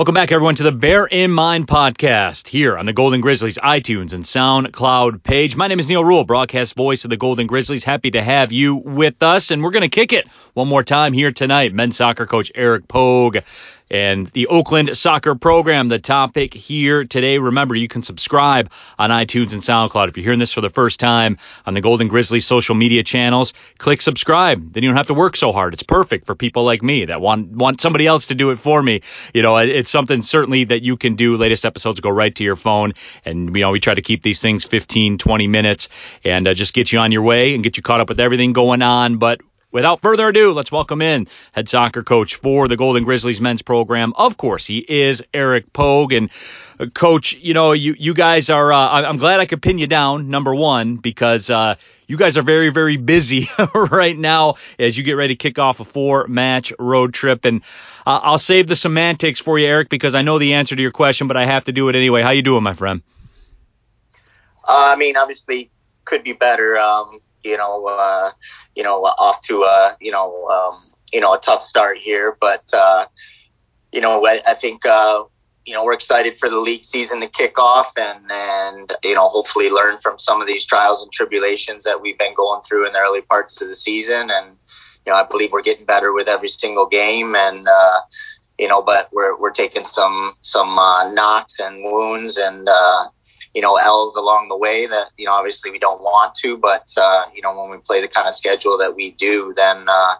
Welcome back, everyone, to the Bear in Mind podcast here on the Golden Grizzlies iTunes and SoundCloud page. My name is Neal Ruhl, broadcast voice of the Golden Grizzlies. Happy to have you with us, and we're going to kick it one more time here tonight. Men's soccer coach Eric Pogue and the Oakland soccer program. The topic here today. Remember, you can subscribe on iTunes and SoundCloud. If you're hearing this for the first time on the Golden Grizzlies social media channels, click subscribe. Then you don't have to work so hard. It's perfect for people like me that want want somebody else to do it for me. You know, it's something certainly that you can do. Latest episodes go right to your phone, and you know we try to keep these things 15, 20 minutes, and uh, just get you on your way and get you caught up with everything going on. But without further ado, let's welcome in head soccer coach for the Golden Grizzlies men's program. Of course, he is Eric Pogue. And uh, coach, you know, you you guys are. Uh, I'm glad I could pin you down. Number one, because uh, you guys are very very busy right now as you get ready to kick off a four match road trip. And uh, I'll save the semantics for you, Eric, because I know the answer to your question, but I have to do it anyway. How you doing, my friend? Uh, I mean, obviously, could be better. Um, you know, uh, you know, off to a, you know, um, you know, a tough start here, but, uh, you know, I, I think, uh, you know, we're excited for the league season to kick off and, and, you know, hopefully learn from some of these trials and tribulations that we've been going through in the early parts of the season. And, you know, I believe we're getting better with every single game and, uh, you know, but we're, we're taking some, some, uh, knocks and wounds and, uh, you know L's along the way that you know obviously we don't want to, but uh, you know when we play the kind of schedule that we do, then uh,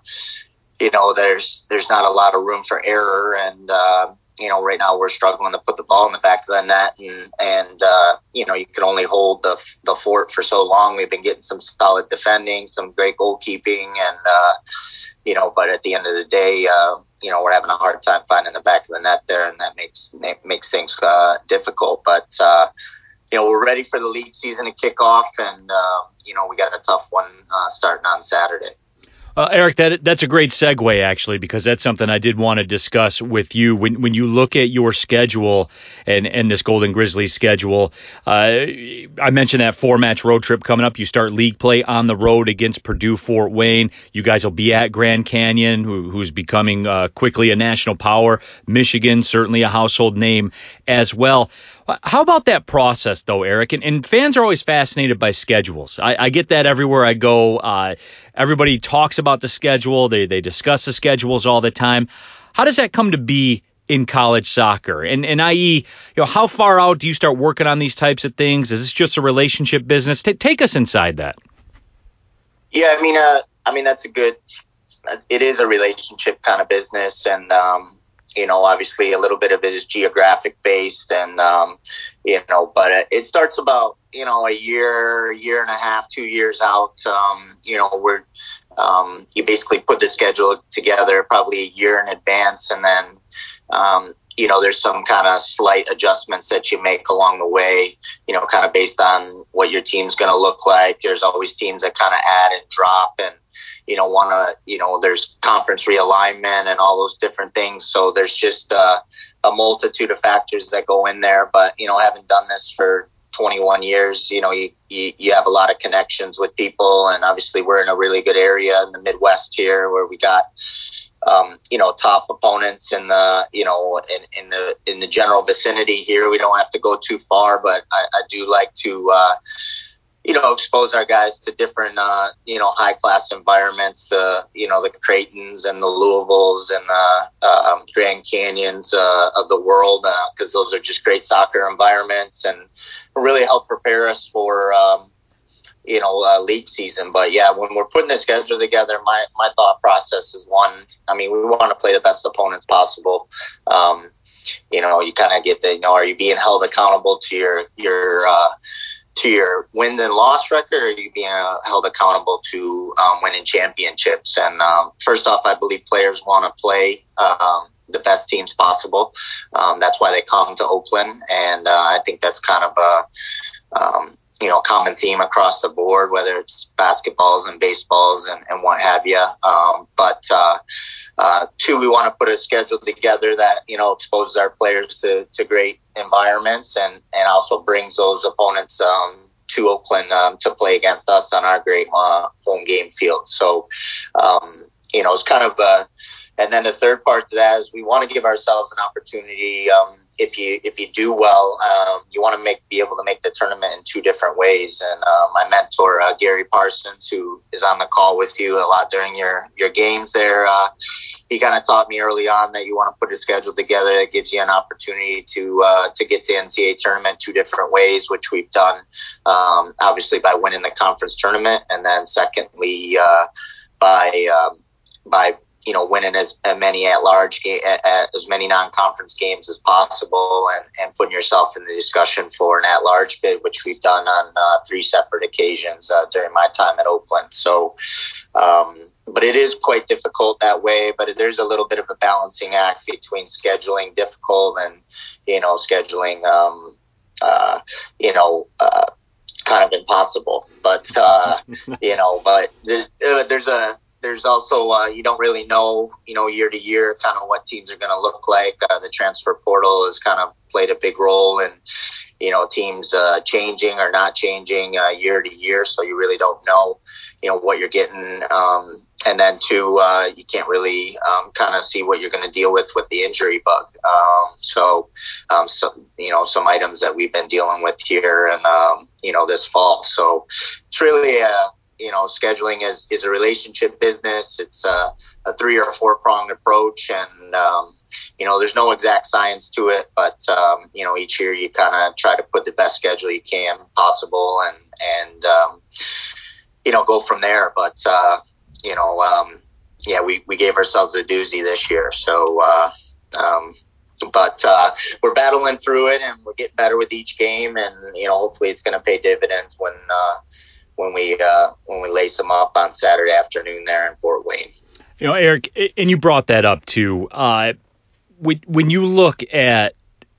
you know there's there's not a lot of room for error, and uh, you know right now we're struggling to put the ball in the back of the net, and and uh, you know you can only hold the the fort for so long. We've been getting some solid defending, some great goalkeeping, and uh, you know, but at the end of the day. Uh, you know we're having a hard time finding the back of the net there, and that makes makes things uh, difficult. But uh, you know, we're ready for the league season to kick off, and uh, you know, we got a tough one uh, starting on Saturday. Uh, Eric, that that's a great segue actually, because that's something I did want to discuss with you. When when you look at your schedule and and this Golden Grizzlies schedule, uh, I mentioned that four match road trip coming up. You start league play on the road against Purdue Fort Wayne. You guys will be at Grand Canyon, who, who's becoming uh, quickly a national power. Michigan, certainly a household name as well. How about that process, though, Eric? And, and fans are always fascinated by schedules. I, I get that everywhere I go. Uh, everybody talks about the schedule. They they discuss the schedules all the time. How does that come to be in college soccer? And and i.e., you know, how far out do you start working on these types of things? Is this just a relationship business? T- take us inside that. Yeah, I mean, uh, I mean that's a good. It is a relationship kind of business, and um, you know, obviously a little bit of it is geographic based and, um, you know, but it starts about, you know, a year, year and a half, two years out. Um, you know, we're, um, you basically put the schedule together probably a year in advance and then, um, you know, there's some kind of slight adjustments that you make along the way, you know, kind of based on what your team's going to look like. There's always teams that kind of add and drop and, you know, want to, you know, there's conference realignment and all those different things. So there's just uh, a multitude of factors that go in there. But, you know, having done this for 21 years, you know, you, you, you have a lot of connections with people. And obviously, we're in a really good area in the Midwest here where we got, um, you know, top opponents in the, you know, in, in the in the general vicinity here. We don't have to go too far, but I, I do like to, uh, you know, expose our guys to different, uh, you know, high class environments, the, you know, the Creightons and the Louisvilles and the um, Grand Canyons uh, of the world, because uh, those are just great soccer environments and really help prepare us for, um, you know, uh, league season. But yeah, when we're putting the schedule together, my, my thought process is one, I mean, we want to play the best opponents possible. Um, you know, you kind of get the, you know, are you being held accountable to your, your, uh, to your win and loss record, or are you being uh, held accountable to um, winning championships? And um, first off, I believe players want to play um, the best teams possible. Um, that's why they come to Oakland, and uh, I think that's kind of a um, you know common theme across the board, whether it's basketballs and baseballs and, and what have you. Um, but uh, uh, two, we want to put a schedule together that you know exposes our players to, to great environments and and also brings those opponents um, to Oakland um, to play against us on our great uh, home game field. So um, you know it's kind of a and then the third part to that is we want to give ourselves an opportunity. Um, if you if you do well, um, you want to make be able to make the tournament in two different ways. And uh, my mentor uh, Gary Parsons, who is on the call with you a lot during your your games there, uh, he kind of taught me early on that you want to put a schedule together that gives you an opportunity to uh, to get the NCAA tournament two different ways, which we've done. Um, obviously by winning the conference tournament, and then secondly uh, by um, by you know, winning as, many at large, as many non conference games as possible and, and putting yourself in the discussion for an at large bid, which we've done on uh, three separate occasions uh, during my time at Oakland. So, um, but it is quite difficult that way. But there's a little bit of a balancing act between scheduling difficult and, you know, scheduling, um, uh, you know, uh, kind of impossible. But, uh, you know, but there's, uh, there's a, there's also uh, you don't really know you know year to year kind of what teams are going to look like. Uh, the transfer portal has kind of played a big role in you know teams uh, changing or not changing uh, year to year, so you really don't know you know what you're getting. Um, and then two, uh, you can't really um, kind of see what you're going to deal with with the injury bug. Um, so, um, so you know some items that we've been dealing with here and um, you know this fall. So it's really a you know, scheduling is, is a relationship business. It's a, a three or four pronged approach, and um, you know, there's no exact science to it, but um, you know, each year you kind of try to put the best schedule you can possible, and and um, you know, go from there. But uh, you know, um, yeah, we we gave ourselves a doozy this year, so. Uh, um, but uh, we're battling through it, and we're getting better with each game, and you know, hopefully, it's going to pay dividends when uh, when we uh, when we lace them up on Saturday afternoon there in Fort Wayne. You know, Eric, and you brought that up too. Uh, when you look at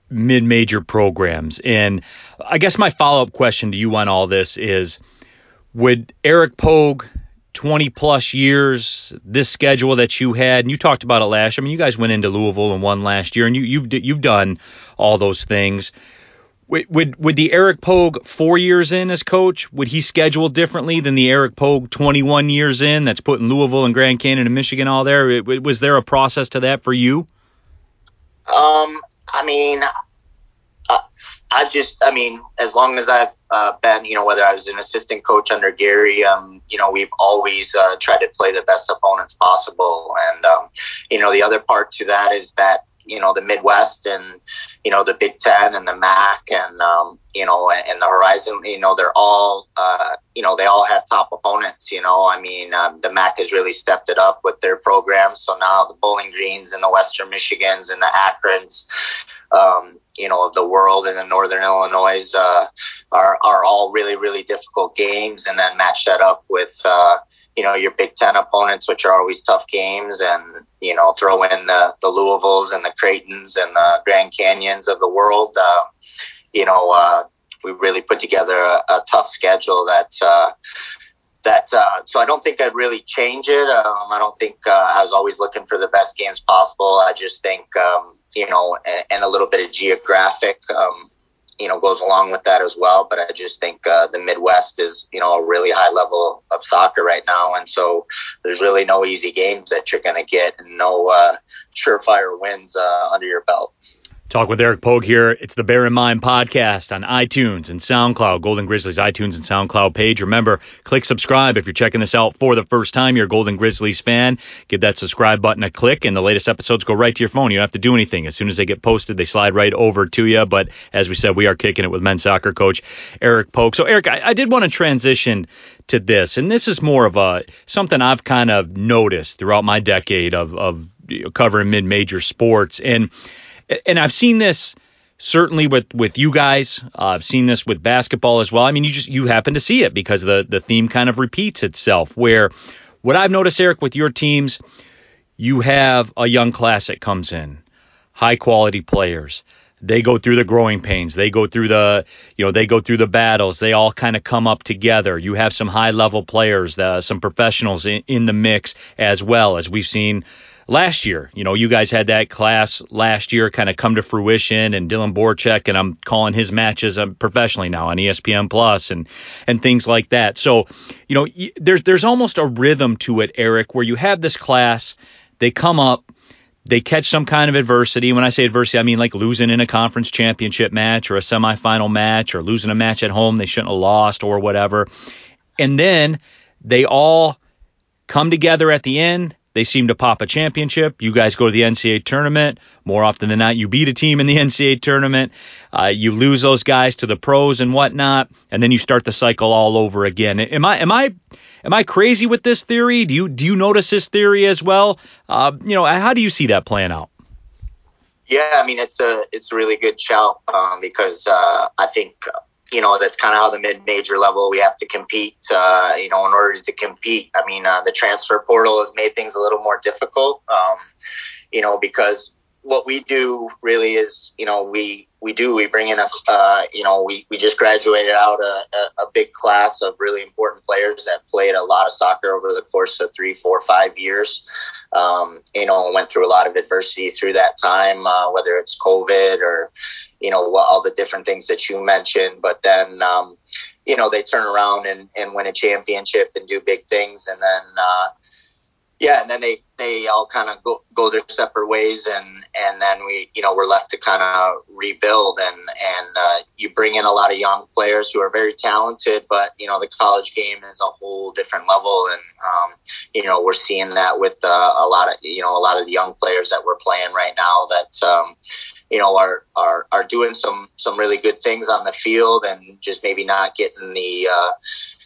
mid-major programs, and I guess my follow-up question to you on all this is: Would Eric Pogue 20 plus years, this schedule that you had, and you talked about it last. I mean, you guys went into Louisville and won last year, and you, you've you've done all those things. Would, would the Eric Pogue four years in as coach would he schedule differently than the Eric Pogue 21 years in that's putting Louisville and Grand Canyon and Michigan all there? It, was there a process to that for you? Um, I mean, uh, I just, I mean, as long as I've uh, been, you know, whether I was an assistant coach under Gary, um, you know, we've always uh, tried to play the best opponents possible, and um, you know, the other part to that is that you know the Midwest and you know the Big Ten and the MAC and um, you know and the Horizon. You know they're all uh, you know they all have top opponents. You know I mean um, the MAC has really stepped it up with their programs. So now the Bowling Greens and the Western Michigans and the Akrons. Um, you know, of the world and the Northern Illinois uh, are are all really really difficult games, and then match that up with uh, you know your Big Ten opponents, which are always tough games, and you know throw in the the Louisvilles and the Creightons and the Grand Canyons of the world. Uh, you know, uh, we really put together a, a tough schedule that. Uh, that uh, so I don't think I'd really change it. Um, I don't think uh, I was always looking for the best games possible. I just think um, you know, and, and, a little bit of geographic um, you know goes along with that as well. But I just think uh, the Midwest is you know a really high level of soccer right now, and so there's really no easy games that you're going to get, and no uh, surefire wins uh, under your belt. Talk with Eric Pogue here. It's the Bear in Mind podcast on iTunes and SoundCloud, Golden Grizzlies iTunes and SoundCloud page. Remember, click subscribe if you're checking this out for the first time. You're a Golden Grizzlies fan. Give that subscribe button a click, and the latest episodes go right to your phone. You don't have to do anything. As soon as they get posted, they slide right over to you. But as we said, we are kicking it with men's soccer coach Eric Pogue. So, Eric, I, I did want to transition to this, and this is more of a something I've kind of noticed throughout my decade of of covering mid-major sports and and I've seen this certainly with with you guys. Uh, I've seen this with basketball as well. I mean, you just you happen to see it because the the theme kind of repeats itself. Where what I've noticed, Eric, with your teams, you have a young class that comes in, high quality players. They go through the growing pains. They go through the, you know, they go through the battles. They all kind of come up together. You have some high level players, some professionals in, in the mix as well as we've seen last year. You know, you guys had that class last year kind of come to fruition, and Dylan Borczak, and I'm calling his matches um, professionally now on ESPN Plus and and things like that. So, you know, there's there's almost a rhythm to it, Eric, where you have this class they come up, they catch some kind of adversity. When I say adversity, I mean like losing in a conference championship match or a semifinal match or losing a match at home they shouldn't have lost or whatever. And then they all come together at the end. They seem to pop a championship. You guys go to the NCAA tournament. More often than not, you beat a team in the NCAA tournament. Uh, you lose those guys to the pros and whatnot, and then you start the cycle all over again. Am I am I am I crazy with this theory? Do you do you notice this theory as well? Uh, you know, how do you see that playing out? Yeah, I mean it's a it's a really good shout um, because uh, I think you know that's kind of how the mid-major level we have to compete. Uh, you know, in order to compete, I mean, uh, the transfer portal has made things a little more difficult. Um, you know, because what we do really is, you know, we we do we bring in a, uh, you know, we we just graduated out a, a, a, big class of really important players that played a lot of soccer over the course of three, four, five years. Um, you know, went through a lot of adversity through that time, uh, whether it's COVID or you know all the different things that you mentioned. But then um, you know they turn around and, and win a championship and do big things, and then uh, yeah, and then they they all kind of go, go their separate ways, and and then we you know we're left to kind of rebuild, and and uh, you bring in a lot of young players who are very talented, but you know the college game is a whole different level, and um, you know we're seeing that with uh, a lot of you know a lot of the young players that we're playing right now that. Um, you know are are are doing some some really good things on the field and just maybe not getting the uh,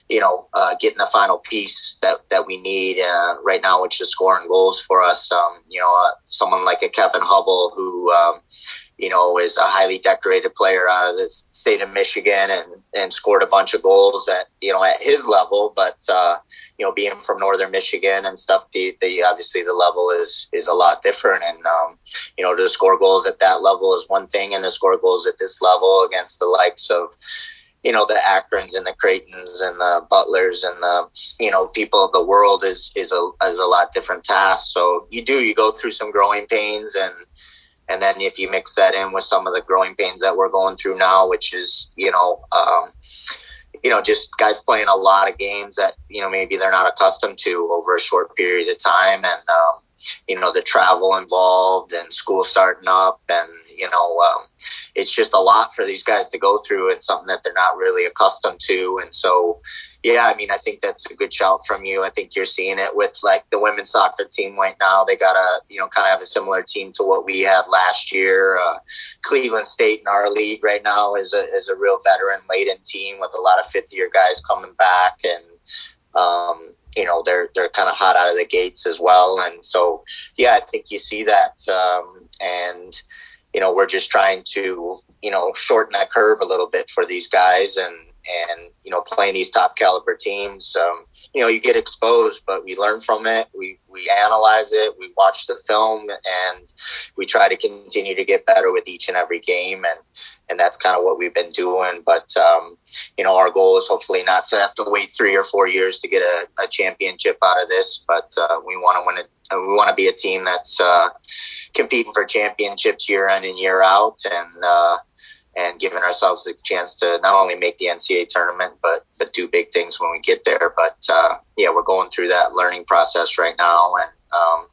you know uh, getting the final piece that that we need uh, right now, which is scoring goals for us. Um, you know, uh, someone like a Kevin Hubble who. Um, you know, is a highly decorated player out of the state of Michigan and, and scored a bunch of goals at, you know, at his level. But, uh, you know, being from northern Michigan and stuff, the, the obviously the level is is a lot different. And um, you know, to score goals at that level is one thing, and to score goals at this level against the likes of you know the Akrons and the Creightons and the Butlers and the you know people of the world is is a is a lot different task. So you do you go through some growing pains and and then if you mix that in with some of the growing pains that we're going through now, which is you know um, you know, just guys playing a lot of games that, you know, maybe they're not accustomed to over a short period of time. And, um, you know, the travel involved and school starting up and, you know, um, it's just a lot for these guys to go through and something that they're not really accustomed to. And so, yeah, I mean, I think that's a good shout from you. I think you're seeing it with like the women's soccer team right now. They got a, you know, kind of have a similar team to what we had last year. Uh, Cleveland State in our league right now is a is a real veteran laden team with a lot of fifth year guys coming back, and um, you know they're they're kind of hot out of the gates as well. And so, yeah, I think you see that, um, and you know we're just trying to you know shorten that curve a little bit for these guys and and you know playing these top caliber teams. Um, you know you get exposed but we learn from it. We we analyze it. We watch the film and we try to continue to get better with each and every game. And and that's kind of what we've been doing. But um, you know our goal is hopefully not to have to wait three or four years to get a, a championship out of this. But uh, we want to win it. We want to be a team that's uh, competing for championships year in and year out. And uh, and giving ourselves the chance to not only make the NCAA tournament, but but do big things when we get there. But uh, yeah, we're going through that learning process right now, and um,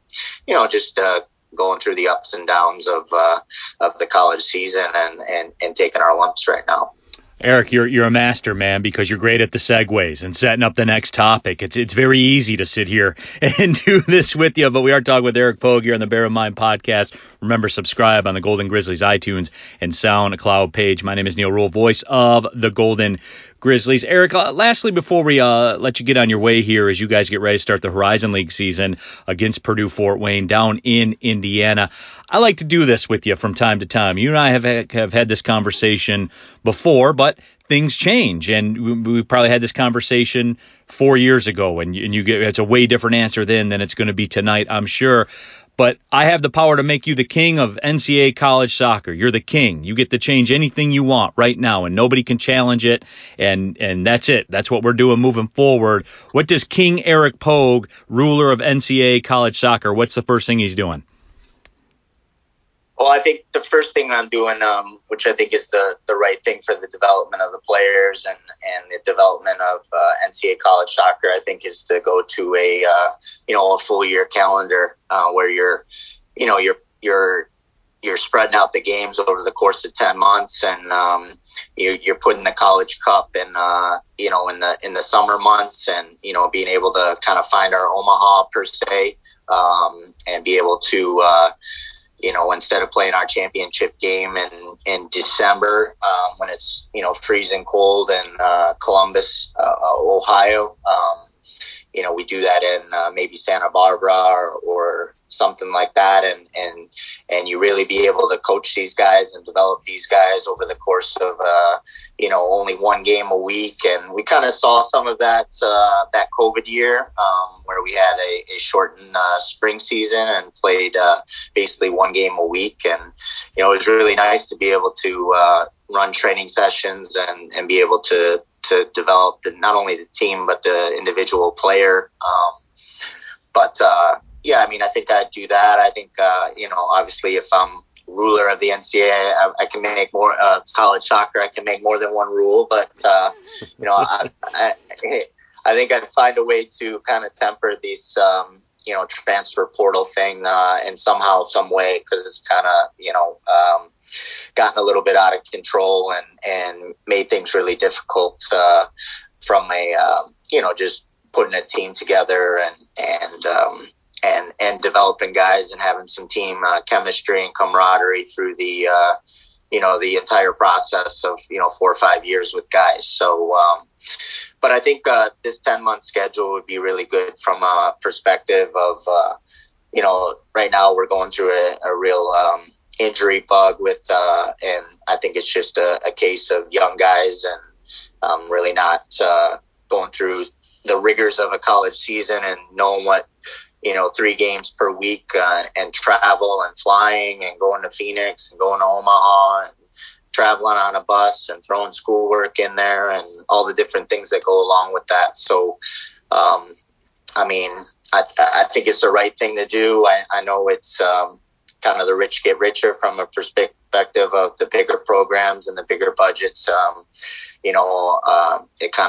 you know, just uh, going through the ups and downs of uh, of the college season and, and and taking our lumps right now. Eric, you're you're a master, man, because you're great at the segues and setting up the next topic. It's it's very easy to sit here and do this with you, but we are talking with Eric Pogue here on the Bear of Mind podcast. Remember, subscribe on the Golden Grizzlies iTunes and SoundCloud page. My name is Neal Ruhl, voice of the Golden Grizzlies. Eric, uh, lastly, before we uh, let you get on your way here, as you guys get ready to start the Horizon League season against Purdue Fort Wayne down in Indiana, I like to do this with you from time to time. You and I have have had this conversation before, but things change, and we, we probably had this conversation four years ago, and, and you get it's a way different answer then than it's going to be tonight, I'm sure but I have the power to make you the king of NCAA college soccer. You're the king. You get to change anything you want right now, and nobody can challenge it. And and that's it. That's what we're doing moving forward. What does King Eric Pogue, ruler of NCAA college soccer, what's the first thing he's doing? Well, I think the first thing I'm doing, um, which I think is the, the right thing for the development of the players and, and the development of uh, NCAA college soccer, I think is to go to a uh, you know a full year calendar uh, where you're you know you're you're you're spreading out the games over the course of 10 months and um, you're, you're putting the college cup in uh, you know in the in the summer months and you know being able to kind of find our omaha per se um, and be able to uh, you know, instead of playing our championship game in, in December um, when it's, you know, freezing cold in uh, Columbus, uh, Ohio, um, you know, we do that in uh, maybe Santa Barbara or, or something like that and and and you really be able to coach these guys and develop these guys over the course of uh, you know only one game a week. And we kind of saw some of that uh, that COVID year um, where we had a, a shortened uh, spring season and played uh, basically one game a week. And you know it was really nice to be able to uh, run training sessions and and be able to to develop the, not only the team but the individual player. Um, but uh, yeah, I mean, I think I'd do that. I think, uh, you know, obviously if I'm ruler of the NCAA, I, I can make more, uh, college soccer, I can make more than one rule, but, uh, you know, I, I, I think I'd find a way to kind of temper these, um, you know, transfer portal thing, uh, in somehow, some way, because it's kind of, you know, um, gotten a little bit out of control and, and made things really difficult, uh, from a, um, you know, just putting a team together and, and, um, and and developing guys and having some team uh, chemistry and camaraderie through the uh, you know the entire process of you know four or five years with guys. So, um, but I think uh, this ten month schedule would be really good from a perspective of uh, you know right now we're going through a, a real um, injury bug with uh, and I think it's just a, a case of young guys and um, really not uh, going through the rigors of a college season and knowing what you know, three games per week uh, and travel and flying and going to Phoenix and going to Omaha and traveling on a bus and throwing schoolwork in there and all the different things that go along with that. So, um, I mean, I, I think it's the right thing to do. I, I know it's um, kind of the rich get richer from a perspective of the bigger programs and the bigger budgets. Um, you know, uh, it kind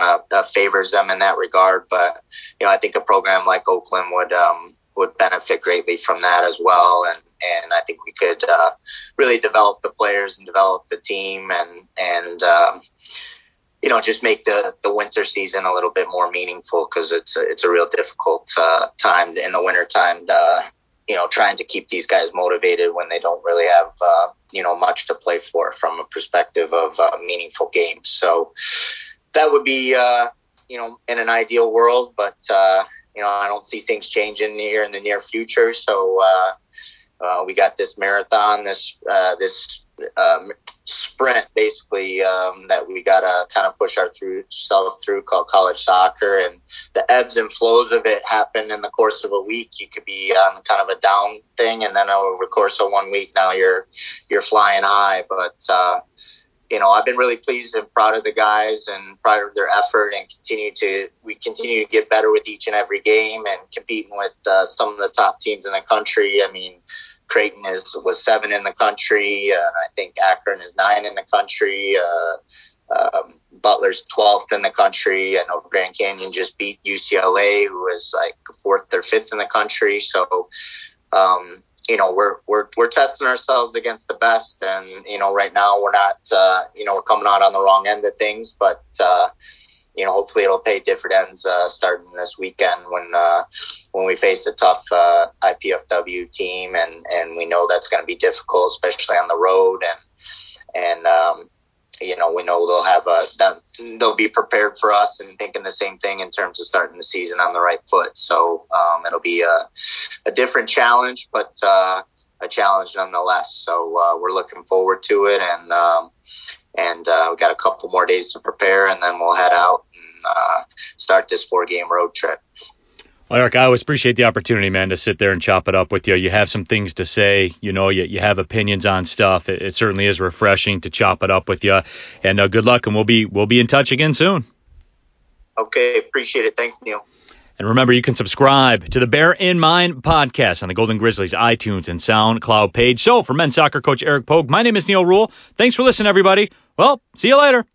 favors them in that regard. But you know, I think a program like Oakland would um, would benefit greatly from that as well. And and I think we could uh, really develop the players and develop the team and and um, you know just make the, the winter season a little bit more meaningful because it's a, it's a real difficult uh, time in the winter time uh, you know, trying to keep these guys motivated when they don't really have, uh, you know, much to play for from a perspective of uh, meaningful games. So that would be, uh, you know, in an ideal world, but, uh, you know, I don't see things changing here in the near future. So, uh, uh, we got this marathon, this, uh, this, um, sprint basically um, that we got to kind of push our through self through called college soccer. And the ebbs and flows of it happen in the course of a week. You could be on kind of a down thing and then over the course of one week now you're you're flying high. But uh, you know I've been really pleased and proud of the guys and proud of their effort and continue to we continue to get better with each and every game and competing with uh, some of the top teams in the country I mean Creighton is was seven in the country. Uh, I think Akron is nine in the country. Uh, um, Butler's 12th in the country. I know Grand Canyon just beat UCLA, who was like fourth or fifth in the country. So, um, you know, we're, we're, we're testing ourselves against the best. And, you know, right now we're not, uh, you know, we're coming out on the wrong end of things, but, uh, you know, hopefully it'll pay dividends uh, starting this weekend when uh, when we face a tough uh, IPFW team, and and we know that's going to be difficult, especially on the road, and and um, you know we know they'll have a they'll be prepared for us and thinking the same thing in terms of starting the season on the right foot. So um, it'll be a, a different challenge, but uh, a challenge nonetheless. So uh, we're looking forward to it, and um, and uh, we got a couple more days to prepare, and then we'll head out and uh, start this four-game road trip. Well, Eric, I always appreciate the opportunity, man, to sit there and chop it up with you. You have some things to say, you know, you, you have opinions on stuff. It, it certainly is refreshing to chop it up with you. And uh, good luck, and we'll be we'll be in touch again soon. Okay, appreciate it. Thanks, Neal. And remember, you can subscribe to the Bear in Mind podcast on the Golden Grizzlies iTunes and SoundCloud page. So, for men's soccer coach Eric Pogue, my name is Neal Ruhl. Thanks for listening, everybody. Well, see you later.